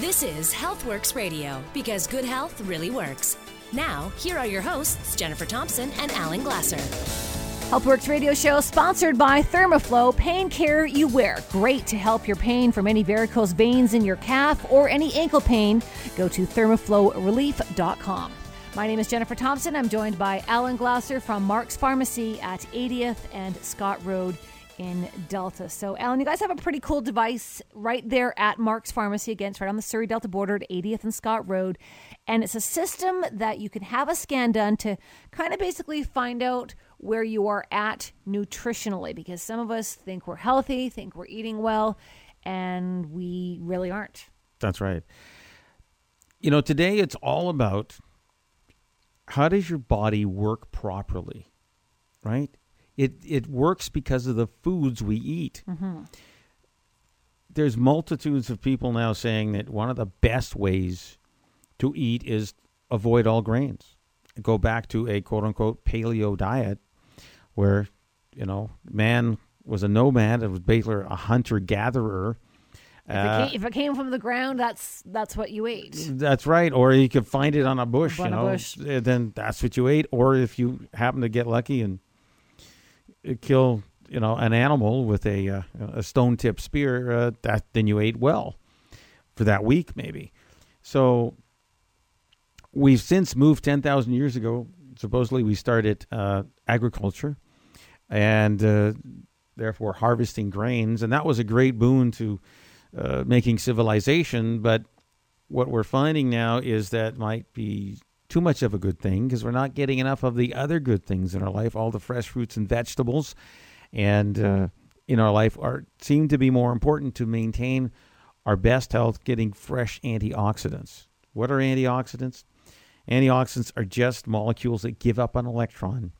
This is Healthworx Radio because good health really works. Now, here are your hosts, Jennifer Thompson and Alan Glasser. Healthworx radio show sponsored by Thermoflow Pain Care You Wear. Great to help your pain from any varicose veins in your calf or any ankle pain. Go to thermoflowrelief.com. My name is Jennifer Thompson. I'm joined by Alan Glasser from Mark's Pharmacy at 80th and Scott Road in Delta. So, Alan, you guys have a pretty cool device right there at Mark's Pharmacy. Again, it's right on the Surrey Delta border at 80th and Scott Road. And it's a system that you can have a scan done to kind of basically find out where you are at nutritionally because some of us think we're healthy, think we're eating well, and we really aren't. That's right. You know, today it's all about how does your body work properly, right? It it works because of the foods we eat. Mm-hmm. There's multitudes of people now saying that one of the best ways to eat is avoid all grains. Go back to a quote unquote paleo diet where, you know, man was a nomad, it was basically a hunter gatherer. If, it came, if, it came, from the ground, that's that's what you ate. That's right. Or you could find it on a bush, on you know, a bush. then that's what you ate. Or if you happen to get lucky and kill, you know, an animal with a uh, a stone tip spear, uh, that then you ate well for that week, maybe. So we've since moved ten thousand years ago. Supposedly, we started uh, agriculture, and uh, therefore harvesting grains, and that was a great boon to uh, making civilization. But what we're finding now is that might be too much of a good thing because we're not getting enough of the other good things in our life, all the fresh fruits and vegetables, and uh, in our life are seem to be more important to maintain our best health. Getting fresh antioxidants. What are antioxidants? Antioxidants are just molecules that give up an electron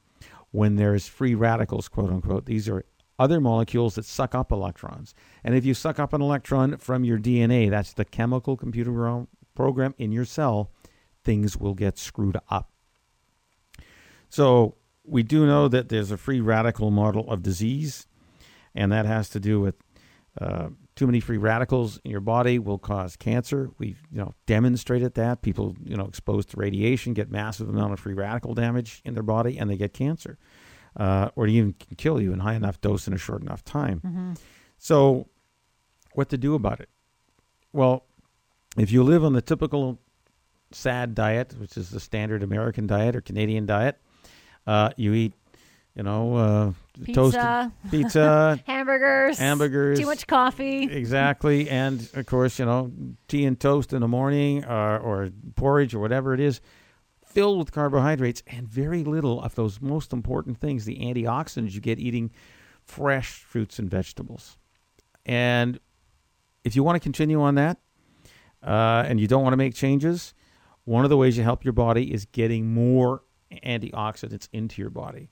when there's free radicals, quote unquote. These are other molecules that suck up electrons. And if you suck up an electron from your DNA, that's the chemical computer program in your cell, things will get screwed up. So we do know that there's a free radical model of disease, and that has to do with uh, too many free radicals in your body will cause cancer. We've you know demonstrated that people you know exposed to radiation get massive amount of free radical damage in their body and they get cancer, uh, or even can kill you in high enough dose in a short enough time. Mm-hmm. So, what to do about it? Well, if you live on the typical SAD diet, which is the standard American diet or Canadian diet, uh, you eat you know, uh, pizza, toasted pizza, hamburgers, hamburgers, too much coffee. Exactly, and of course, you know, tea and toast in the morning, or, or porridge, or whatever it is, filled with carbohydrates and very little of those most important things, the antioxidants you get eating fresh fruits and vegetables. And if you want to continue on that, uh, and you don't want to make changes, one of the ways you help your body is getting more antioxidants into your body.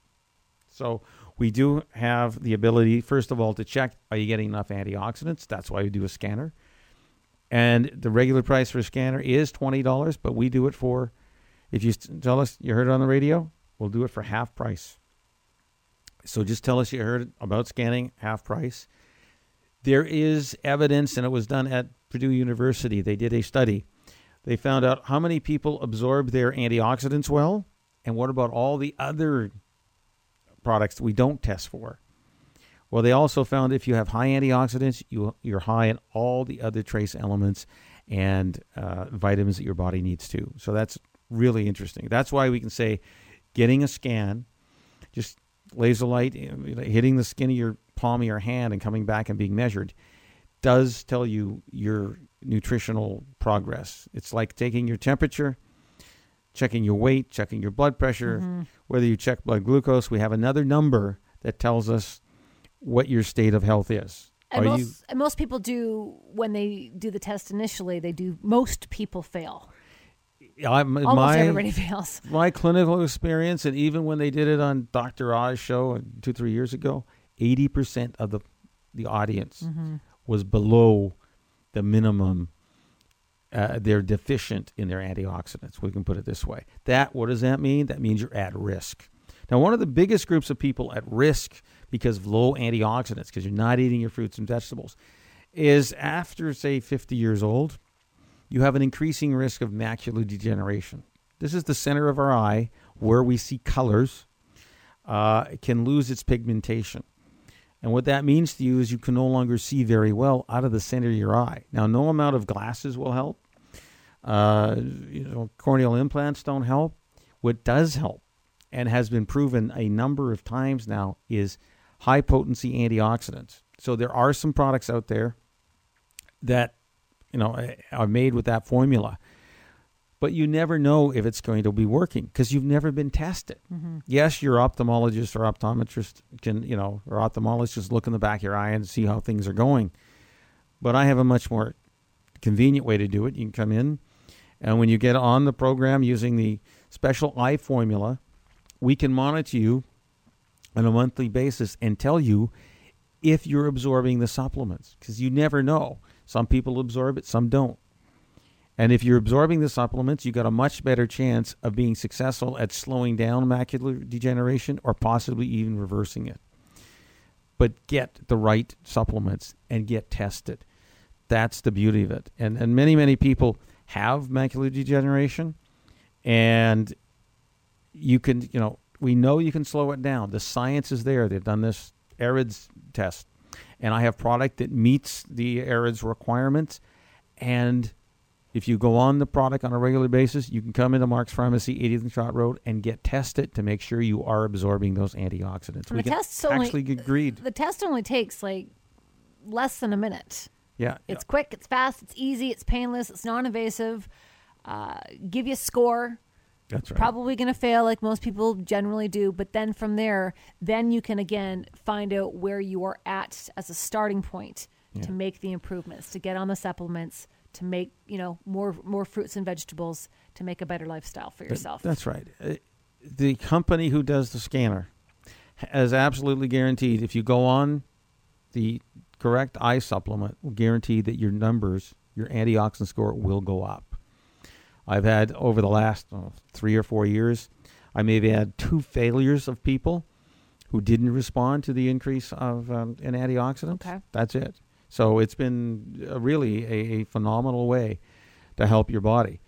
So we do have the ability, first of all, to check are you getting enough antioxidants? That's why we do a scanner. And the regular price for a scanner is twenty dollars, but we do it for if you tell us you heard it on the radio, we'll do it for half price. So just tell us you heard about scanning, half price. There is evidence, and it was done at Purdue University. They did a study. They found out how many people absorb their antioxidants well, and what about all the other products we don't test for. Well, they also found if you have high antioxidants, you, you're high in all the other trace elements and uh, vitamins that your body needs too. So that's really interesting. That's why we can say getting a scan, just laser light hitting the skin of your palm of your hand and coming back and being measured, does tell you your nutritional progress. It's like taking your temperature checking your weight, checking your blood pressure, Mm-hmm. whether you check blood glucose. We have another number that tells us what your state of health is. And most, you and most people do when they do the test initially. They do. Most people fail. I'm, Almost my everybody fails. my clinical experience, and even when they did it on Dr. Oz show two three years ago, eighty percent of the the audience Mm-hmm. Was below the minimum. Uh, they're deficient in their antioxidants. We can put it this way. That what does that mean? That means you're at risk. Now, one of the biggest groups of people at risk because of low antioxidants, because you're not eating your fruits and vegetables, is after say 50 years old. you have an increasing risk of macular degeneration. This is the center of our eye where we see colors. Uh, it can lose its pigmentation. And what that means to you is you can no longer see very well out of the center of your eye. Now, no amount of glasses will help. Uh, you know, corneal implants don't help. What does help, and has been proven a number of times now, is high potency antioxidants. So there are some products out there that you know are made with that formula but you never know if it's going to be working because you've never been tested. Mm-hmm. Yes, your ophthalmologist or optometrist can, you know, or ophthalmologist just look in the back of your eye and see how things are going. But I have a much more convenient way to do it. You can come in, and when you get on the program using the special eye formula, we can monitor you on a monthly basis and tell you if you're absorbing the supplements because you never know. Some people absorb it, some don't. And if you're absorbing the supplements, you've got a much better chance of being successful at slowing down macular degeneration or possibly even reversing it. But get the right supplements and get tested. That's the beauty of it. And and many many people have macular degeneration and you can, you know, we know you can slow it down. The science is there. They've done this AREDS test. And I have product that meets the AREDS requirements and if you go on the product on a regular basis, you can come into Mark's Pharmacy, 80th and Scott Road, and get tested to make sure you are absorbing those antioxidants. And we the test actually only, agreed. The test only takes like less than a minute. Yeah, it's yeah. quick, it's fast, it's easy, it's painless, it's non-invasive. Uh, give you a score. That's right. Probably going to fail, like most people generally do. But then from there, then you can again find out where you are at as a starting point yeah. to make the improvements, to get on the supplements to make you know more more fruits and vegetables to make a better lifestyle for yourself. That's right. Uh, the company who does the scanner has absolutely guaranteed if you go on the correct eye supplement will guarantee that your numbers, your antioxidant score will go up. I've had over the last oh, three or four years, I maybe had two failures of people who didn't respond to the increase of um, an antioxidant. Okay. That's it. So it's been really a, a phenomenal way to help your body.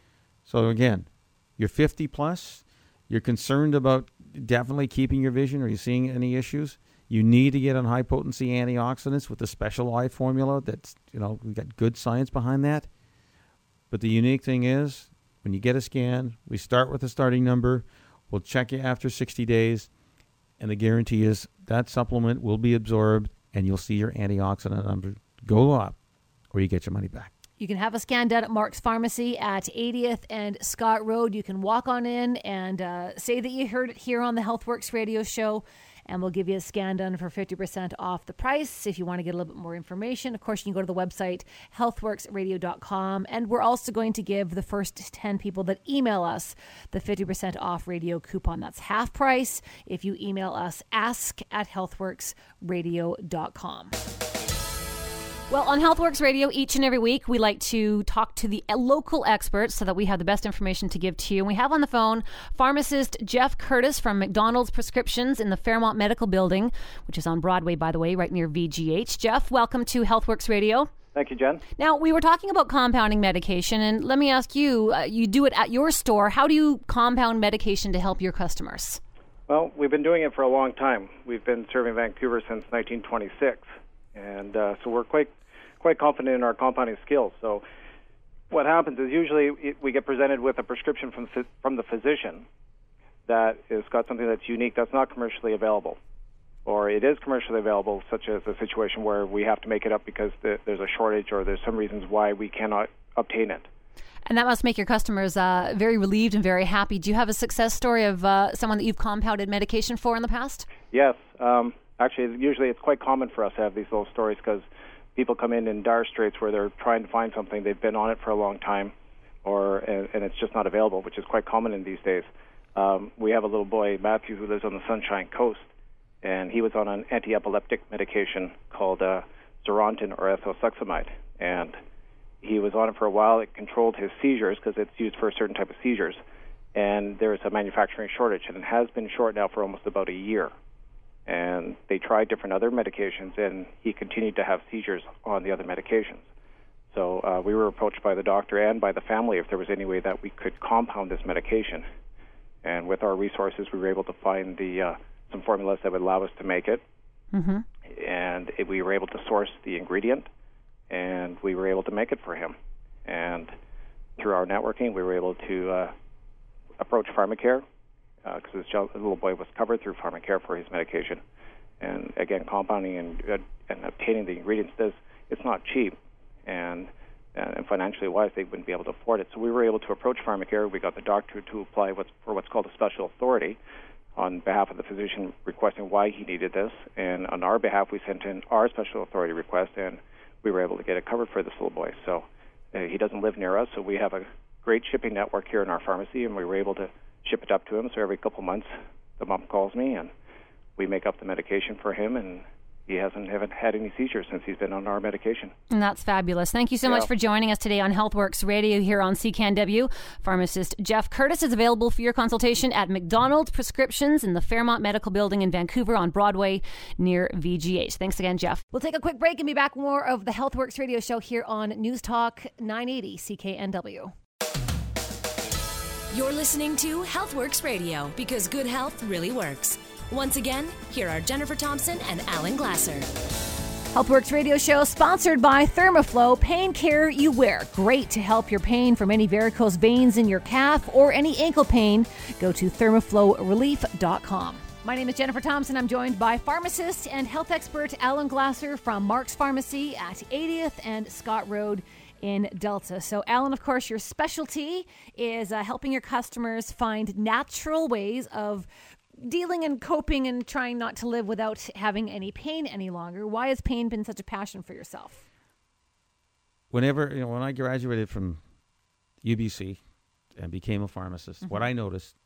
So again, you're 50 plus, you're concerned about definitely keeping your vision. Are you seeing any issues? You need to get on high potency antioxidants with the special eye formula. That's you know we've got good science behind that. But the unique thing is when you get a scan, we start with a starting number. We'll check you after 60 days, and the guarantee is that supplement will be absorbed, and you'll see your antioxidant number go up or you get your money back. You can have a scan done at Mark's Pharmacy at 80th and Scott Road. You can walk on in and uh, say that you heard it here on the Healthworx radio show, and we'll give you a scan done for 50% off the price. If you want to get a little bit more information, of course, you can go to the website healthworxradio.com. And we're also going to give the first 10 people that email us the 50% off radio coupon. That's half price if you email us ask at healthworxradio.com. Well, on Healthworx Radio, each and every week, we like to talk to the local experts so that we have the best information to give to you. And we have on the phone pharmacist Jeff Curtis from McDonald's Prescriptions in the Fairmont Medical Building, which is on Broadway, by the way, right near VGH. Jeff, welcome to Healthworx Radio. Thank you, Jen. Now, we were talking about compounding medication, and let me ask you uh, you do it at your store. How do you compound medication to help your customers? Well, we've been doing it for a long time. We've been serving Vancouver since 1926. And uh, so we're quite quite confident in our compounding skills. So what happens is usually it, we get presented with a prescription from from the physician that has got something that's unique that's not commercially available, or it is commercially available, such as a situation where we have to make it up because the, there's a shortage or there's some reasons why we cannot obtain it. And that must make your customers uh, very relieved and very happy. Do you have a success story of uh, someone that you've compounded medication for in the past? Yes. Um, actually, usually it's quite common for us to have these little stories because people come in in dire straits where they're trying to find something they've been on it for a long time, or and, and it's just not available, which is quite common in these days. Um, we have a little boy Matthew who lives on the Sunshine Coast, and he was on an anti-epileptic medication called uh, Zarontin or ethosuximide, and he was on it for a while. It controlled his seizures because it's used for a certain type of seizures, and there is a manufacturing shortage, and it has been short now for almost about a year and they tried different other medications, and he continued to have seizures on the other medications. So uh, we were approached by the doctor and by the family if there was any way that we could compound this medication. And with our resources, we were able to find the uh, some formulas that would allow us to make it. Mm-hmm. And it, we were able to source the ingredient, and we were able to make it for him. And through our networking, we were able to uh, approach PharmaCare because uh, this little boy was covered through PharmaCare for his medication. And again, compounding and, and obtaining the ingredients does it's not cheap, and and financially wise, they wouldn't be able to afford it. So we were able to approach PharmaCare. We got the doctor to apply what's, for what's called a special authority on behalf of the physician requesting why he needed this. And on our behalf, we sent in our special authority request, and we were able to get it covered for this little boy. So uh, he doesn't live near us, so we have a great shipping network here in our pharmacy, and we were able to ship it up to him. So every couple months, the mom calls me, and we make up the medication for him, and he hasn't haven't had any seizures since he's been on our medication. And that's fabulous. Thank you so yeah. much for joining us today on Healthworx Radio here on CKNW. Pharmacist Jeff Curtis is available for your consultation at McDonald Prescriptions in the Fairmont Medical Building in Vancouver on Broadway near VGH. Thanks again, Jeff. We'll take a quick break and be back more of the Healthworx Radio Show here on News Talk 980 CKNW. You're listening to Healthworx Radio because good health really works. Once again, here are Jennifer Thompson and Alan Glasser. Healthworx radio show sponsored by Thermoflow Pain Care You Wear. Great to help your pain from any varicose veins in your calf or any ankle pain. Go to thermoflowrelief.com. My name is Jennifer Thompson. I'm joined by pharmacist and health expert Alan Glasser from Mark's Pharmacy at 80th and Scott Road in Delta. So, Alan, of course, your specialty is uh, helping your customers find natural ways of dealing and coping and trying not to live without having any pain any longer. Why has pain been such a passion for yourself? Whenever, you know, when I graduated from UBC and became a pharmacist, mm-hmm. what I noticed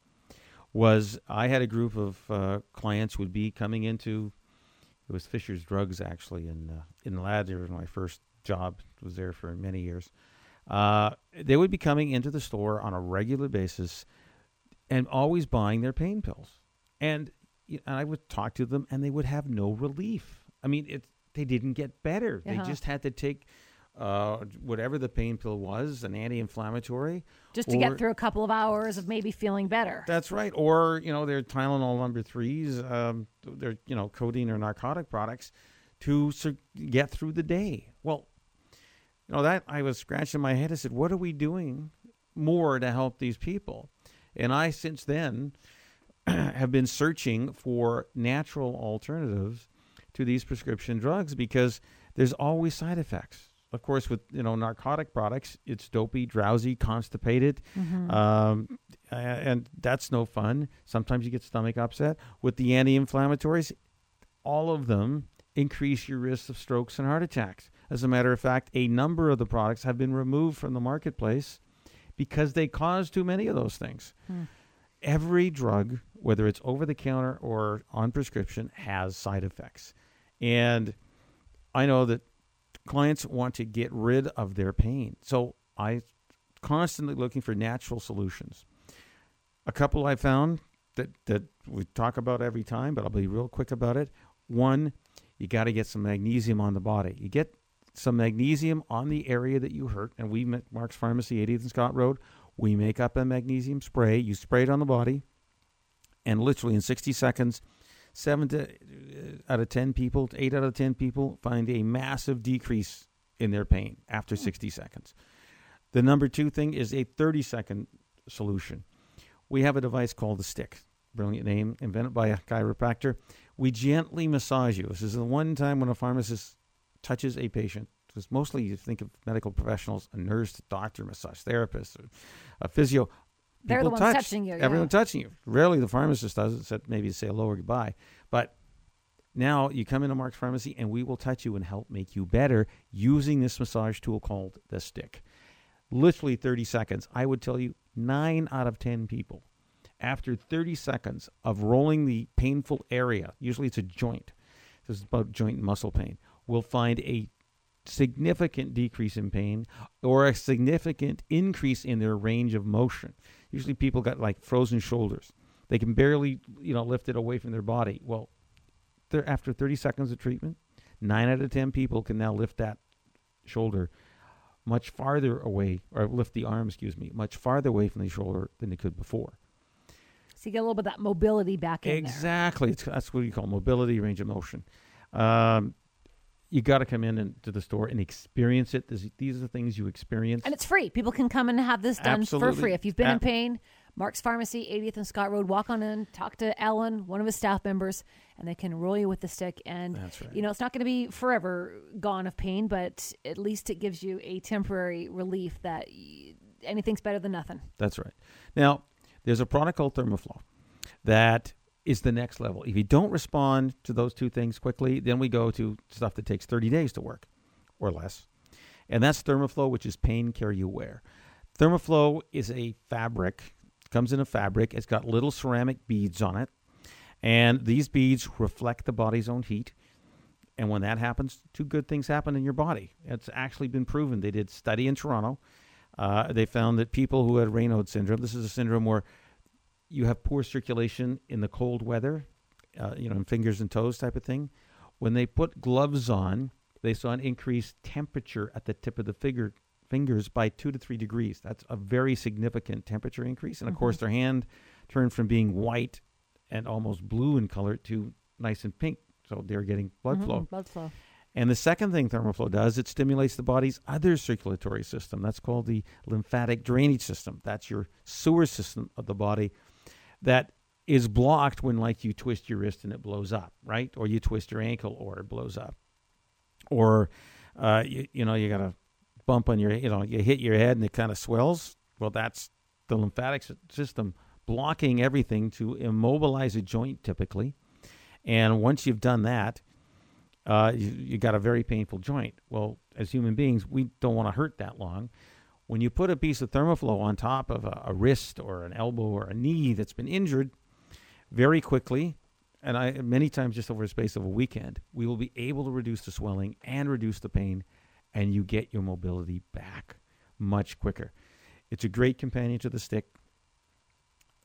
was I had a group of uh, clients would be coming into it was Fisher's Drugs actually in uh, in Ladner. My first job was there for many years. Uh, they would be coming into the store on a regular basis and always buying their pain pills and, and I would talk to them, and they would have no relief. I mean, it they didn't get better. Uh-huh. They just had to take uh, whatever the pain pill was, an anti-inflammatory, just to or, get through a couple of hours of maybe feeling better. That's right. Or you know, their Tylenol number threes, um, their you know, codeine or narcotic products to get through the day. Well, you know that I was scratching my head. I said, "What are we doing more to help these people?" And I, since then, have been searching for natural alternatives to these prescription drugs because there's always side effects. Of course, with you know narcotic products, it's dopey, drowsy, constipated, mm-hmm. um, and that's no fun. Sometimes you get stomach upset. With the anti-inflammatories, all of them increase your risk of strokes and heart attacks. As a matter of fact, a number of the products have been removed from the marketplace because they cause too many of those things. Mm every drug, whether it's over the counter or on prescription, has side effects. And I know that clients want to get rid of their pain. So I constantly looking for natural solutions. A couple I found that, that we talk about every time, but I'll be real quick about it. One, you got to get some magnesium on the body. You get some magnesium on the area that you hurt, and we, met Mark's Pharmacy, 80th and Scott Road, we make up a magnesium spray. You spray it on the body, and literally in 60 seconds, seven to, uh, out of 10 people, eight out of 10 people find a massive decrease in their pain after 60 seconds. The number two thing is a 30 second solution. We have a device called the stick. Brilliant name, invented by a chiropractor. We gently massage you. This is the one time when a pharmacist touches a patient because mostly you think of medical professionals, a nurse, a doctor, massage therapist, a physio. They're the ones touch, touching you. Everyone yeah. touching you. Rarely the pharmacist does, it, except maybe to say hello or goodbye. But now you come into Mark's Pharmacy and we will touch you and help make you better using this massage tool called the stick. Literally 30 seconds. I would tell you nine out of 10 people, after 30 seconds of rolling the painful area, usually it's a joint, this is about joint and muscle pain, will find a significant decrease in pain or a significant increase in their range of motion. Usually people got like frozen shoulders. They can barely, you know, lift it away from their body. Well, after 30 seconds of treatment, 9 out of 10 people can now lift that shoulder much farther away, or lift the arm, excuse me, much farther away from the shoulder than they could before. So you get a little bit of that mobility back in exactly. It's, that's what you call mobility, range of motion. Um, you got to come in and, to the store and experience it. This, these are the things you experience. And it's free. People can come and have this done Absolutely. for free. If you've been in pain, Mark's Pharmacy, 80th and Scott Road, walk on in, talk to Alan, one of his staff members, and they can roll you with the stick. And, right. you know, it's not going to be forever gone of pain, but at least it gives you a temporary relief that y- anything's better than nothing. That's right. Now, there's a product called Thermoflow that is the next level. If you don't respond to those two things quickly, then we go to stuff that takes 30 days to work or less. And that's Thermoflow, which is pain care you wear. Thermoflow is a fabric, comes in a fabric. It's got little ceramic beads on it. And these beads reflect the body's own heat. And when that happens, two good things happen in your body. It's actually been proven. They did study in Toronto. Uh, they found that people who had Raynaud syndrome, this is a syndrome where you have poor circulation in the cold weather, uh, you know, in fingers and toes type of thing. When they put gloves on, they saw an increased temperature at the tip of the finger, fingers by two to three degrees. That's a very significant temperature increase. And of course, their hand turned from being white and almost blue in color to nice and pink. So they're getting blood Mhm, flow. Blood flow. And the second thing Thermoflow does, it stimulates the body's other circulatory system. That's called the lymphatic drainage system. That's your sewer system of the body that is blocked when, like, you twist your wrist and it blows up, right? Or you twist your ankle or it blows up. Or, uh, you, you know, you got a bump on your, you know, you hit your head and it kind of swells. Well, that's the lymphatic system blocking everything to immobilize a joint typically. And once you've done that, uh, you, you got a very painful joint. Well, as human beings, we don't want to hurt that long. When you put a piece of thermoflow on top of a, a wrist or an elbow or a knee that's been injured, very quickly, and I many times just over a space of a weekend, we will be able to reduce the swelling and reduce the pain, and you get your mobility back much quicker. It's a great companion to the stick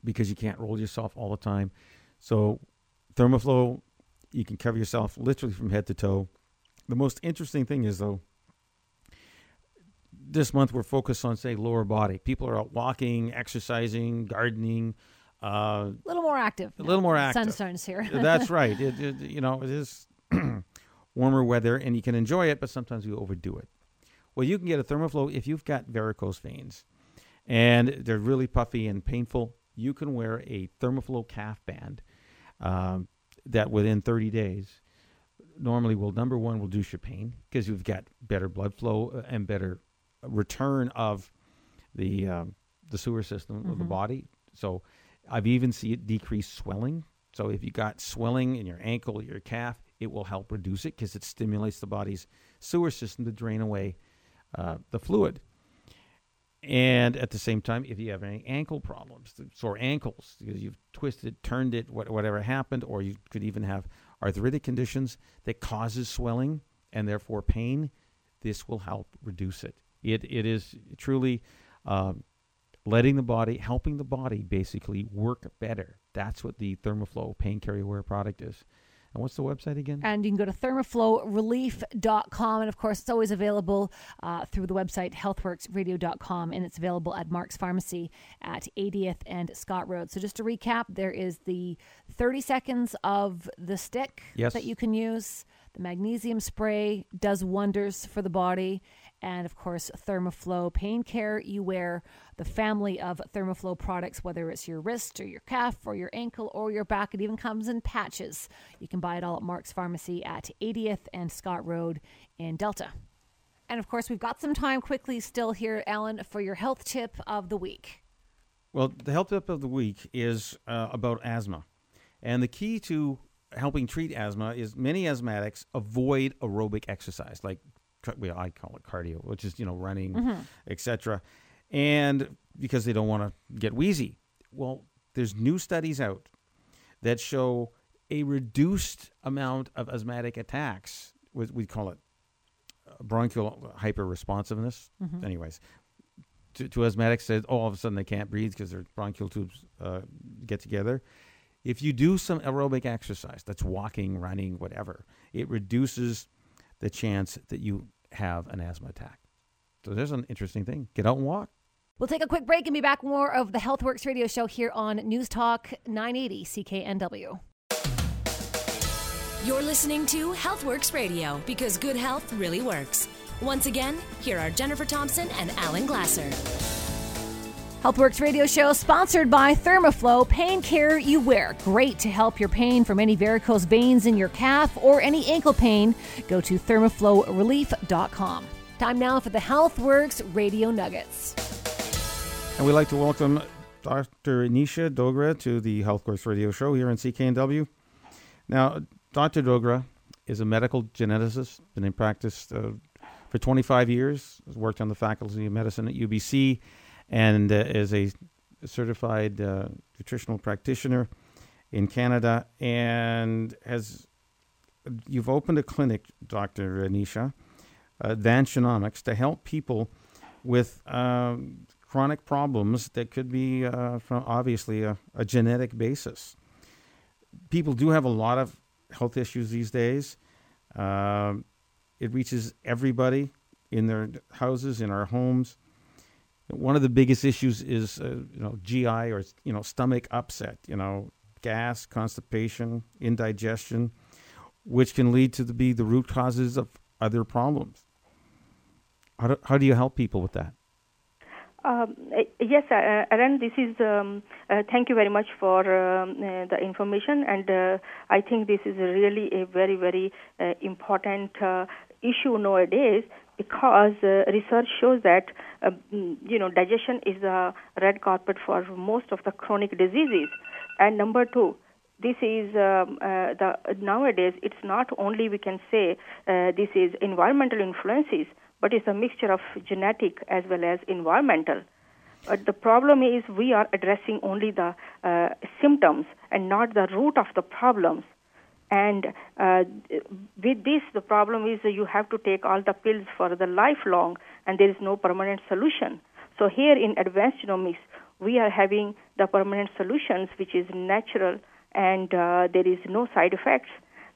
because you can't roll yourself all the time. So, Thermoflow, you can cover yourself literally from head to toe. The most interesting thing is, though, this month we're focused on, say, lower body. People are out walking, exercising, gardening. Uh, A little more active. A little more active. Sunshine's here. that's right. It, it, you know, it is warmer weather, and you can enjoy it, but sometimes you overdo it. Well, you can get a Thermoflow if you've got varicose veins, and they're really puffy and painful. You can wear a Thermoflow calf band um, that within 30 days normally will number one reduce your pain because you've got better blood flow uh, and better return of the um, the sewer system of the body. So I've even seen it decrease swelling. So if you got swelling in your ankle, your calf, it will help reduce it because it stimulates the body's sewer system to drain away uh, the fluid. And at the same time, if you have any ankle problems, sore ankles, because you've twisted, turned it, what- whatever happened, or you could even have arthritic conditions that causes swelling and therefore pain, this will help reduce it. It it is truly um, letting the body, helping the body basically work better. That's what the Thermoflow pain care you wear product is. And what's the website again? And you can go to thermoflowrelief.com. And of course, it's always available uh, through the website healthworxradio.com. And it's available at Mark's Pharmacy at 80th and Scott Road. So just to recap, there is the 30 seconds of the stick Yes. that you can use. The magnesium spray does wonders for the body. And of course, Thermoflow pain care. You wear the family of Thermoflow products, whether it's your wrist or your calf or your ankle or your back. It even comes in patches. You can buy it all at Mark's Pharmacy at 80th and Scott Road in Delta. And of course, we've got some time quickly still here, Alan, for your health tip of the week. Well, the health tip of the week is uh, about asthma. And the key to helping treat asthma is many asthmatics avoid aerobic exercise, like well, I call it cardio, which is, you know, running, etc. And because they don't want to get wheezy. Well, there's new studies out that show a reduced amount of asthmatic attacks. We we call it uh, bronchial hyperresponsiveness. Anyways, to, to asthmatics said, oh, all of a sudden they can't breathe because their bronchial tubes uh, get together. If you do some aerobic exercise, that's walking, running, whatever, it reduces the chance that you have an asthma attack. So there's an interesting thing. Get out and walk. We'll take a quick break and be back more of the Healthworx radio show here on News Talk 980 CKNW. You're listening to Healthworx Radio because good health really works. Once again, here are Jennifer Thompson and Alan Glasser. Healthworx radio show sponsored by Thermoflow Pain Care You Wear. Great to help your pain from any varicose veins in your calf or any ankle pain. Go to thermoflowrelief.com. Time now for the Healthworx radio nuggets. And we'd like to welcome Dr. Anisha Dogra to the Healthworx radio show here in CKNW. Now, Dr. Dogra is a medical geneticist, been in practice uh, for 25 years, has worked on the faculty of medicine at UBC, and uh, is a certified uh, nutritional practitioner in Canada. And has you've opened a clinic, Dr. Advanced Genomics, to help people with um, chronic problems that could be uh, from obviously a, a genetic basis. People do have a lot of health issues these days. Um, it reaches everybody in their houses, in our homes. One of the biggest issues is, uh, you know, GI or you know, stomach upset. You know, gas, constipation, indigestion, which can lead to the, be the root causes of other problems. How do, how do you help people with that? Um, yes, uh, Aaron, this is, um, uh, thank you very much for um, uh, the information. And uh, I think this is really a very, very uh, important uh, issue nowadays because research shows that, you know, digestion is a red carpet for most of the chronic diseases. And number two, this is um, the nowadays it's not only we can say this is environmental influences but it's a mixture of genetic as well as environmental. But the problem is we are addressing only the uh, symptoms and not the root of the problems. And uh, with this, the problem is you have to take all the pills for the lifelong, and there is no permanent solution. So here in advanced genomics, we are having the permanent solutions, which is natural, and uh, there is no side effects.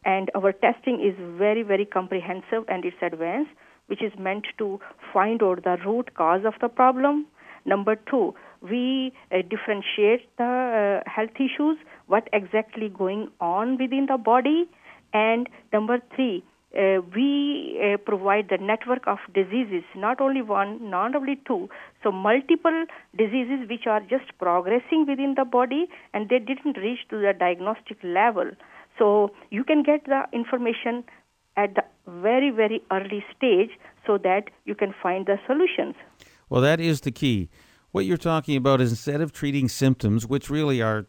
And our testing is very, very comprehensive and it's advanced which is meant to find out the root cause of the problem. Number two, we uh, differentiate the uh, health issues, what exactly going on within the body. And number three, uh, we uh, provide the network of diseases, not only one, not only two, so multiple diseases which are just progressing within the body and they didn't reach to the diagnostic level. So you can get the information at the very, very early stage so that you can find the solutions. Well, that is the key. What you're talking about is instead of treating symptoms, which really are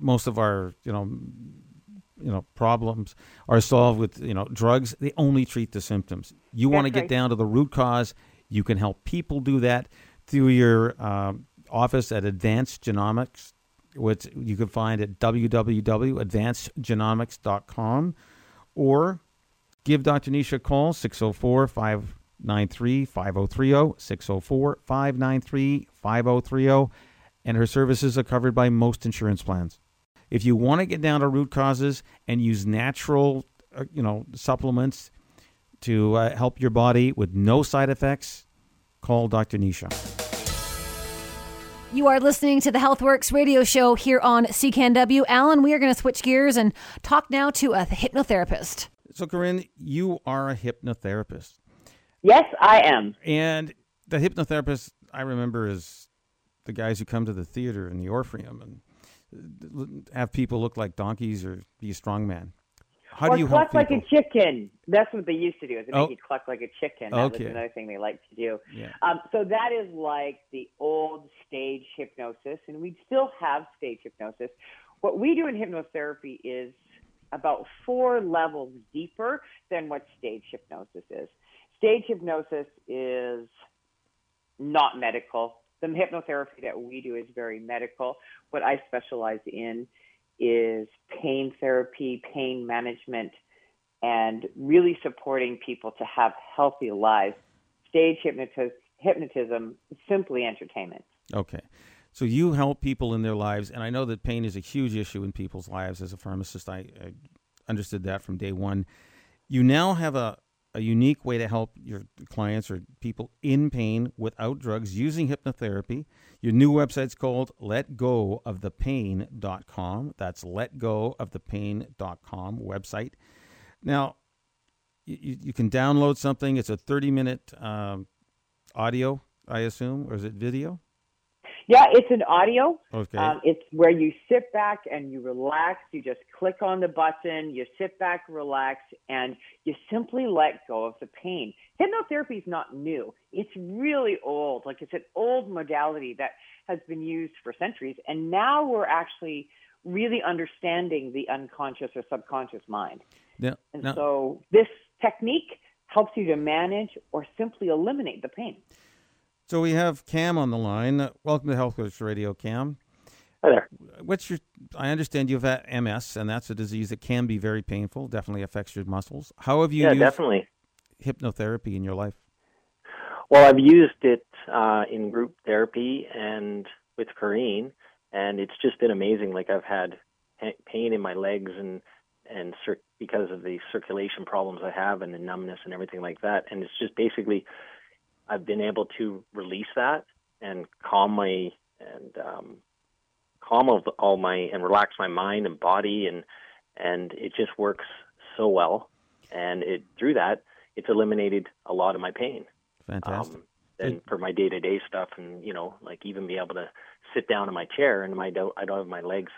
most of our, you know, you know, problems are solved with, you know, drugs, they only treat the symptoms. You want to get right. down to the root cause. You can help people do that through your um, office at Advanced Genomics, which you can find at www.advancedgenomics.com or Give Dr. Nisha a call, 604 593 5030, 604 593 5030, and her services are covered by most insurance plans. If you want to get down to root causes and use natural, uh, you know, supplements to uh, help your body with no side effects, call Dr. Nisha. You are listening to the Healthworx radio show here on CKNW. Alan, we are going to switch gears and talk now to a hypnotherapist. So, Corinne, you are a hypnotherapist. Yes, I am. And the hypnotherapist I remember is the guys who come to the theater in the Orpheum and have people look like donkeys or be a strong man. How or do you cluck help people? like a chicken. That's what they used to do. Is they Oh. make you cluck like a chicken. That Okay. was another thing they liked to do. Yeah. Um, so that is like the old stage hypnosis, and we still have stage hypnosis. What we do in hypnotherapy is about four levels deeper than what stage hypnosis is. Stage hypnosis is not medical. The hypnotherapy that we do is very medical. What I specialize in is pain therapy, pain management, and really supporting people to have healthy lives. Stage hypnotis- hypnotism is simply entertainment. Okay. So you help people in their lives, and I know that pain is a huge issue in people's lives. As a pharmacist, I, I understood that from day one. You now have a a unique way to help your clients or people in pain without drugs using hypnotherapy. Your new website's called letgoofthepain.com. That's letgoofthepain.com website. Now, you, you can download something. It's a 30 minute um, audio, I assume, or is it video? Yeah, it's an audio. Okay. Um, it's where you sit back and you relax. You just click on the button, you sit back, relax, and you simply let go of the pain. Hypnotherapy is not new. It's really old. Like it's an old modality that has been used for centuries. And now we're actually really understanding the unconscious or subconscious mind. Now, And now- so this technique helps you to manage or simply eliminate the pain. So we have Cam on the line. Welcome to Health Coach Radio, Cam. Hi there. What's your? I understand you've had MS, and that's a disease that can be very painful. Definitely affects your muscles. How have you yeah, used definitely. hypnotherapy in your life? Well, I've used it uh, in group therapy and with Corrine, and it's just been amazing. Like I've had pain in my legs and and cir- because of the circulation problems I have and the numbness and everything like that, and it's just basically I've been able to release that and calm my and um, calm all, all my and relax my mind and body and and it just works so well. And it through that, it's eliminated a lot of my pain. Fantastic. Um, and for my day to day stuff, and you know, like even be able to sit down in my chair and my don't I don't have my legs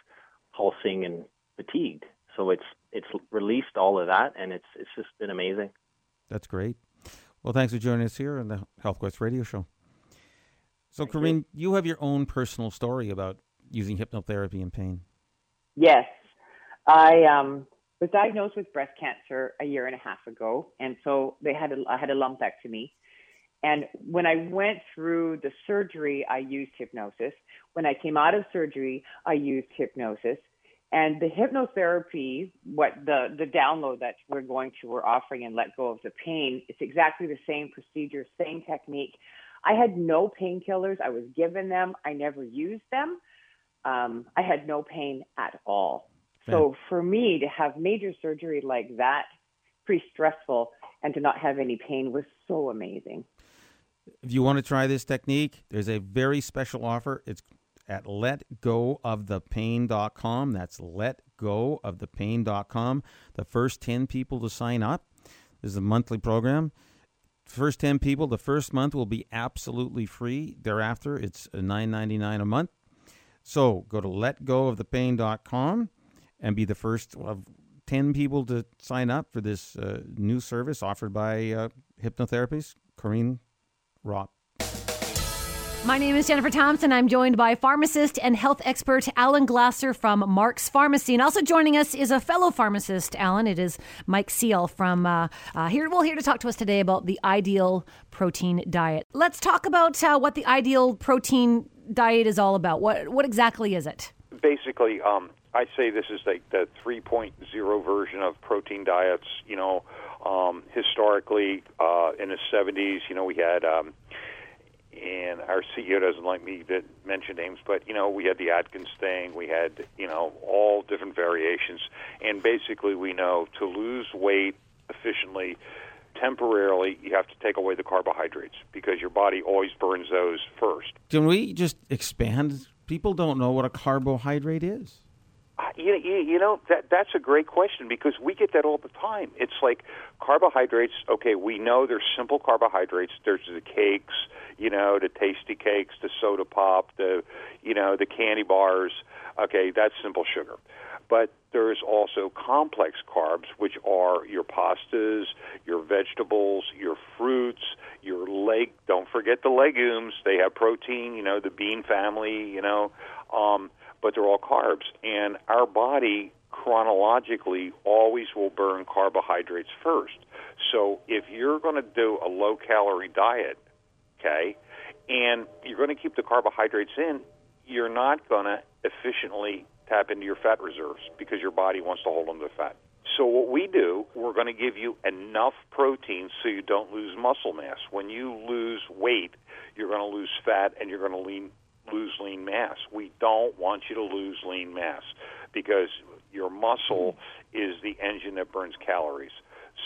pulsing and fatigued. So it's it's released all of that, and it's it's just been amazing. That's great. Well, thanks for joining us here on the Health Quest Radio Show. So, Corinne, you. have your own personal story about using hypnotherapy in pain. Yes, I um, was diagnosed with breast cancer a year and a half ago, and so they had a, I had a lumpectomy. And when I went through the surgery, I used hypnosis. When I came out of surgery, I used hypnosis. And the hypnotherapy, what the, the download that we're going to, we're offering and let go of the pain, it's exactly the same procedure, same technique. I had no painkillers. I was given them. I never used them. Um, I had no pain at all. So for me to have major surgery like that, pretty stressful, and to not have any pain was so amazing. If you want to try this technique, there's a very special offer. It's at letgoofthepain.com. That's letgoofthepain.com. The first 10 people to sign up, this is a monthly program. First 10 people, the first month will be absolutely free. Thereafter, it's $9.99 a month. So go to letgoofthepain.com and be the first of 10 people to sign up for this uh, new service offered by uh, hypnotherapists, Corrine Rock. My name is Jennifer Thompson. I'm joined by pharmacist and health expert Alan Glasser from Mark's Pharmacy. And also joining us is a fellow pharmacist, Alan. It is Mike Seal from uh, uh, here. Well, here to talk to us today about the ideal protein diet. Let's talk about uh, what the ideal protein diet is all about. What, what exactly is it? basically, um, I say this is like the 3.0 version of protein diets. You know, um, historically, uh, in the 70s, you know, we had, um, and our CEO doesn't like me to mention names, but, you know, we had the Atkins thing. We had, you know, all different variations. And basically, we know to lose weight efficiently, temporarily, you have to take away the carbohydrates because your body always burns those first. Can we just expand? People don't know what a carbohydrate is. You, you, you know that that's a great question because we get that all the time. It's like carbohydrates. Okay, we know there's simple carbohydrates. There's the cakes, you know, the tasty cakes, the soda pop, the you know the candy bars. Okay, that's simple sugar. But there's also complex carbs, which are your pastas, your vegetables, your fruits, your leg. Don't forget the legumes; they have protein. You know, the bean family. You know. Um, but they're all carbs. And our body chronologically always will burn carbohydrates first. So if you're going to do a low calorie diet, okay, and you're going to keep the carbohydrates in, you're not going to efficiently tap into your fat reserves because your body wants to hold on to fat. So what we do, we're going to give you enough protein so you don't lose muscle mass. When you lose weight, you're going to lose fat and you're going to lean lose lean mass. We don't want you to lose lean mass because your muscle is the engine that burns calories.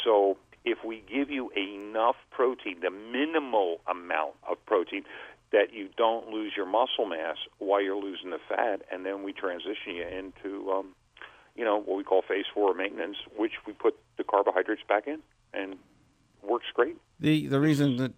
So if we give you enough protein, the minimal amount of protein, that you don't lose your muscle mass while you're losing the fat, and then we transition you into, um, you know, what we call phase four maintenance, which we put the carbohydrates back in, and works great. The the reason that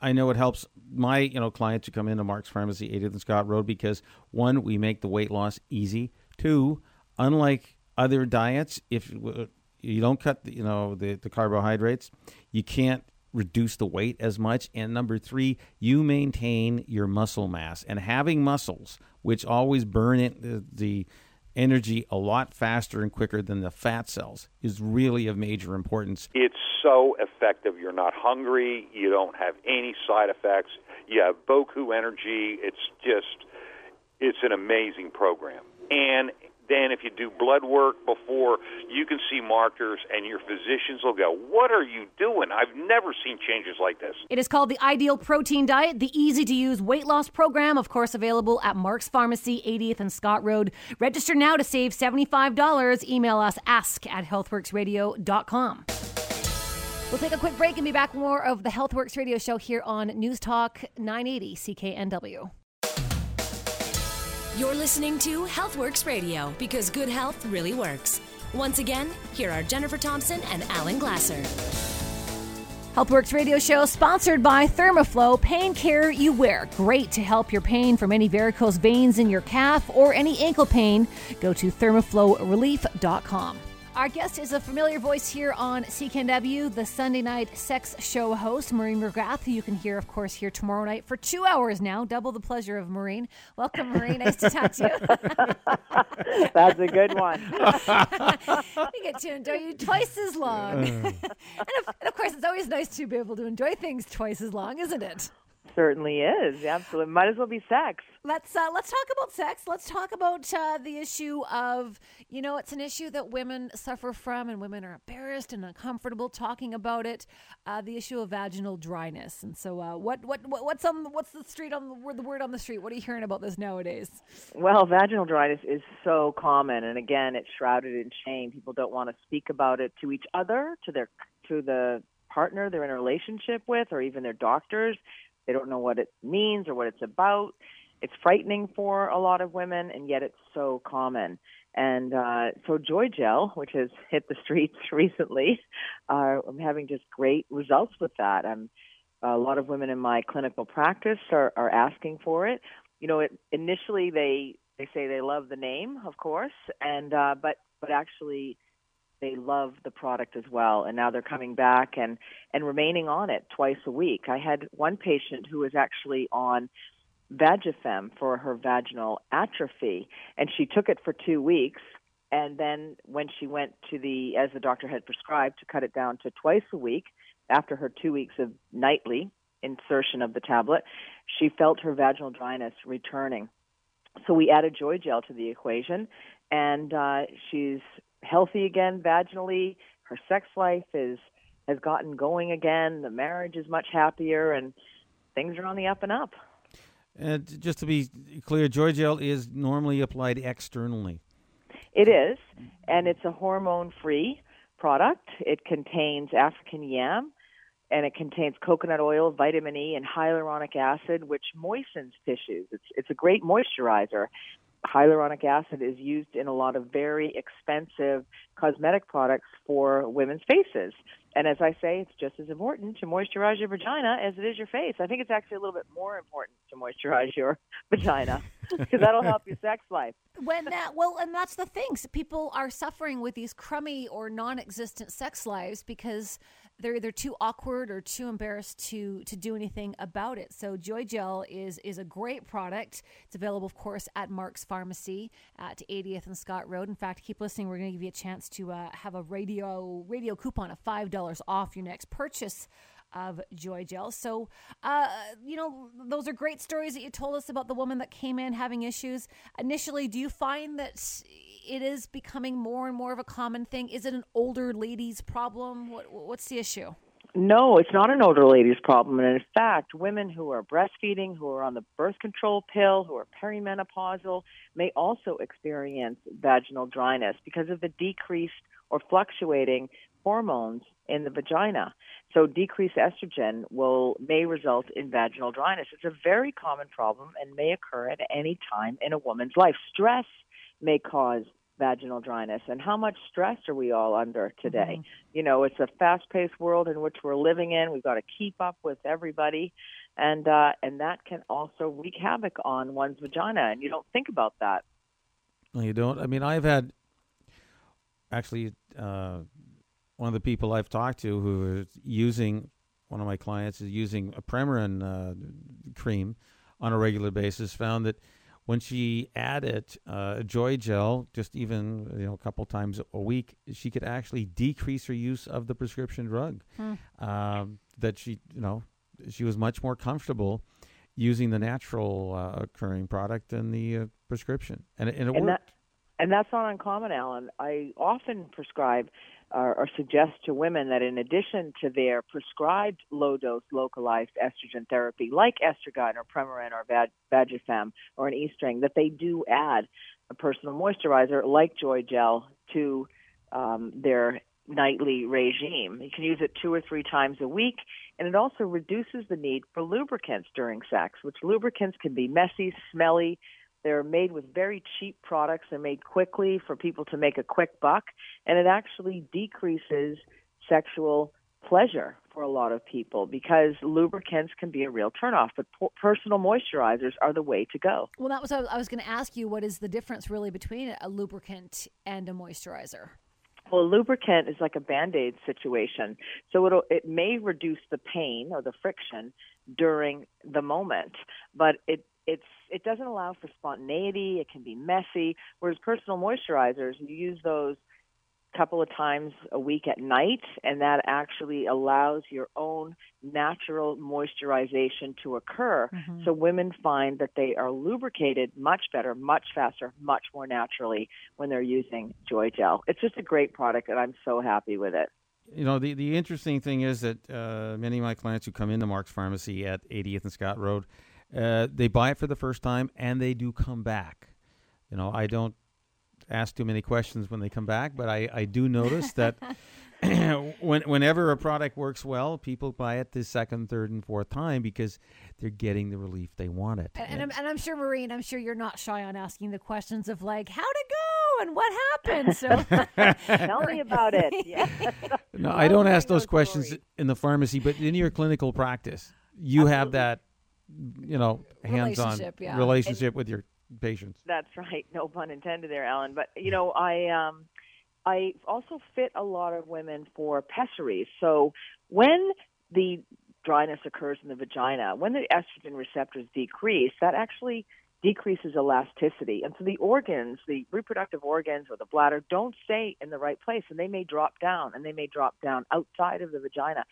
I know it helps my you know clients who come into Mark's Pharmacy, 80th and Scott Road, because one, we make the weight loss easy. Two, unlike other diets, if you don't cut the, you know the, the carbohydrates, you can't reduce the weight as much. And number three, you maintain your muscle mass. And having muscles, which always burn it, the, the energy a lot faster and quicker than the fat cells, is really of major importance. It's so effective. You're not hungry. You don't have any side effects. You have Boku energy. It's just, it's an amazing program. And then if you do blood work before, you can see markers, and your physicians will go, What are you doing? I've never seen changes like this. It is called the Ideal Protein Diet, the easy to use weight loss program, of course, available at Mark's Pharmacy, 80th and Scott Road. Register now to save $75. Email us ask at healthworxradio.com. We'll take a quick break and be back more of the Healthworx radio show here on News Talk 980 CKNW. You're listening to Healthworx Radio because good health really works. Once again, here are Jennifer Thompson and Alan Glasser. Healthworx radio show sponsored by Thermoflow Pain Care You Wear. Great to help your pain from any varicose veins in your calf or any ankle pain. Go to thermoflowrelief.com. Our guest is a familiar voice here on CKNW, the Sunday night sex show host, Maureen McGrath, who you can hear, of course, here tomorrow night for two hours now. Double the pleasure of Maureen. Welcome, Maureen. Nice to talk to you. That's a good one. we get to enjoy you twice as long. Uh. and, of, and of course, it's always nice to be able to enjoy things twice as long, isn't it? certainly is. Absolutely, might as well be sex. Let's uh, let's talk about sex. Let's talk about uh, the issue of you know it's an issue that women suffer from, and women are embarrassed and uncomfortable talking about it. Uh, the issue of vaginal dryness, and so uh, what, what what what's on what's the street on the, the word on the street? What are you hearing about this nowadays? Well, vaginal dryness is so common, and again, it's shrouded in shame. People don't want to speak about it to each other, to their to the partner they're in a relationship with, or even their doctors they don't know what it means or what it's about. It's frightening for a lot of women, and yet it's so common. And uh, so Joy Gel, which has hit the streets recently, uh, I'm having just great results with that. I'm, a lot of women in my clinical practice are, are asking for it. You know, it, initially they they say they love the name, of course, and uh, but but actually they love the product as well and now they're coming back and and remaining on it twice a week i had one patient who was actually on vagifem for her vaginal atrophy and she took it for 2 weeks and then when she went to the as the doctor had prescribed to cut it down to twice a week after her 2 weeks of nightly insertion of the tablet she felt her vaginal dryness returning so we added joy gel to the equation and uh, she's healthy again vaginally. Her sex life is has gotten going again. The marriage is much happier, and things are on the up and up. Uh, and just to be clear, Joy Gel is normally applied externally. It is, and it's a hormone-free product. It contains African yam, and it contains coconut oil, vitamin E, and hyaluronic acid, which moistens tissues. It's it's a great moisturizer hyaluronic acid is used in a lot of very expensive cosmetic products for women's faces. And as I say, it's just as important to moisturize your vagina as it is your face. I think it's actually a little bit more important to moisturize your vagina because that'll help your sex life. When that well, and that's the thing. So people are suffering with these crummy or non-existent sex lives because they're either too awkward or too embarrassed to to do anything about it. So Joy Gel is is a great product. It's available, of course, at Mark's Pharmacy at 80th and Scott Road. In fact, keep listening. We're going to give you a chance to uh, have a radio radio coupon of five dollars off your next purchase of Joy Gel. So, uh, you know, those are great stories that you told us about the woman that came in having issues. Initially, do you find that it is becoming more and more of a common thing? Is it an older ladies' problem? What, what's the issue? No, it's not an older ladies' problem. And in fact, women who are breastfeeding, who are on the birth control pill, who are perimenopausal, may also experience vaginal dryness because of the decreased or fluctuating hormones in the vagina. So decreased estrogen will may result in vaginal dryness. It's a very common problem and may occur at any time in a woman's life. Stress may cause vaginal dryness and how much stress are we all under today Mm-hmm. you know it's a fast paced world in which we're living in we've got to keep up with everybody and uh and that can also wreak havoc on one's vagina and you don't think about that No, you don't. I mean, I've had actually uh, one of the people I've talked to who is using one of my clients is using a Premarin uh, cream on a regular basis. Found that when she added uh, Joy Gel, just even you know a couple times a week, she could actually decrease her use of the prescription drug. Um, that she, you know, she was much more comfortable using the natural uh, occurring product than the uh, prescription, and it, and it and worked. that and that's not uncommon, Alan. I often prescribe uh, or suggest to women that in addition to their prescribed low dose localized estrogen therapy, like Estragyn or Premarin or Vag- Vagifem or an E string, that they do add a personal moisturizer like Joy Gel to um, their nightly regime. You can use it two or three times a week, and it also reduces the need for lubricants during sex, which lubricants can be messy, smelly, they're made with very cheap products. They're made quickly for people to make a quick buck, and it actually decreases sexual pleasure for a lot of people because lubricants can be a real turnoff. But po- personal moisturizers are the way to go. Well, that was I was going to ask you. What is the difference really between a lubricant and a moisturizer? Well, a lubricant is like a band-aid situation. So it'll it may reduce the pain or the friction during the moment, but it it's it doesn't allow for spontaneity. It can be messy. Whereas personal moisturizers, you use those a couple of times a week at night, and that actually allows your own natural moisturization to occur. So women find that they are lubricated much better, much faster, much more naturally when they're using Joy Gel. It's just a great product, and I'm so happy with it. you know the the interesting thing is that uh, many of my clients who come into Mark's Pharmacy at 80th and Scott Road, uh, they buy it for the first time and they do come back. You know, I don't ask too many questions when they come back, but I, I do notice that when, whenever a product works well, people buy it the second, third, and fourth time because they're getting the relief they wanted. And, and, I'm, and I'm sure, Maureen, I'm sure you're not shy on asking the questions of like, how'd it go and what happened? So, Tell me about it. Yeah. No, I don't ask those those questions stories. in the pharmacy, but in your clinical practice, you have that, you know, hands-on Relationship, yeah. relationship with your patients. That's right. No pun intended there, Alan. But you know, I um, I also fit a lot of women for pessaries. So when the dryness occurs in the vagina, when the estrogen receptors decrease, that actually decreases elasticity. And so the organs, the reproductive organs or the bladder, don't stay in the right place, and they may drop down, and they may drop down outside of the vagina,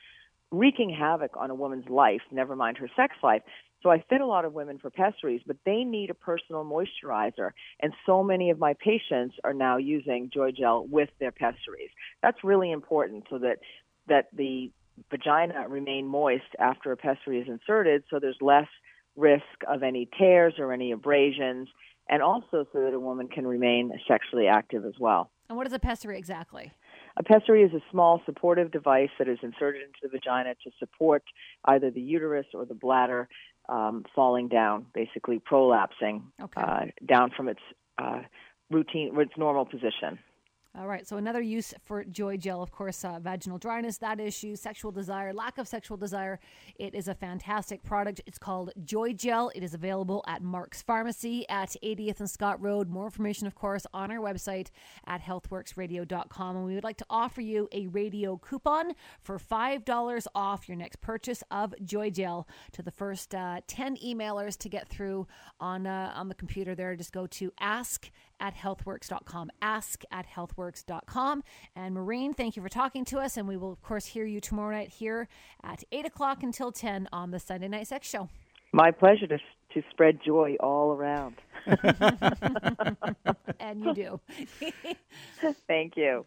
wreaking havoc on a woman's life. Never mind her sex life. So I fit a lot of women for pessaries, but they need a personal moisturizer. And so many of my patients are now using Joy Gel with their pessaries. That's really important so that that the vagina remain moist after a pessary is inserted so there's less risk of any tears or any abrasions and also so that a woman can remain sexually active as well. and what is a pessary exactly? A pessary is a small supportive device that is inserted into the vagina to support either the uterus or the bladder um, falling down, basically prolapsing Okay. uh, down from its uh, routine, its normal position. All right. So another use for Joy Gel, of course, uh, vaginal dryness, that issue, sexual desire, lack of sexual desire. It is a fantastic product. It's called Joy Gel. It is available at Mark's Pharmacy at 80th and Scott Road. More information, of course, on our website at healthworxradio.com. And we would like to offer you a radio coupon for $5 off your next purchase of Joy Gel to the first uh, 10 emailers to get through on, uh, on the computer there. Just go to ask at healthworx.com. Ask at healthworx.com. And Maureen, thank you for talking to us. And we will, of course, hear you tomorrow night here at 8 o'clock until 10 on the Sunday Night Sex Show. My pleasure to, to spread joy all around. And you do. Thank you.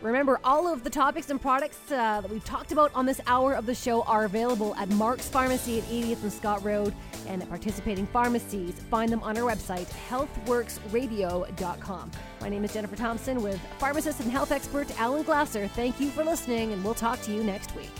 Remember, all of the topics and products uh, that we've talked about on this hour of the show are available at Mark's Pharmacy at 80th and Scott Road and at participating pharmacies. Find them on our website, healthworxradio.com. My name is Jennifer Thompson with pharmacist and health expert Alan Glasser. Thank you for listening, and we'll talk to you next week.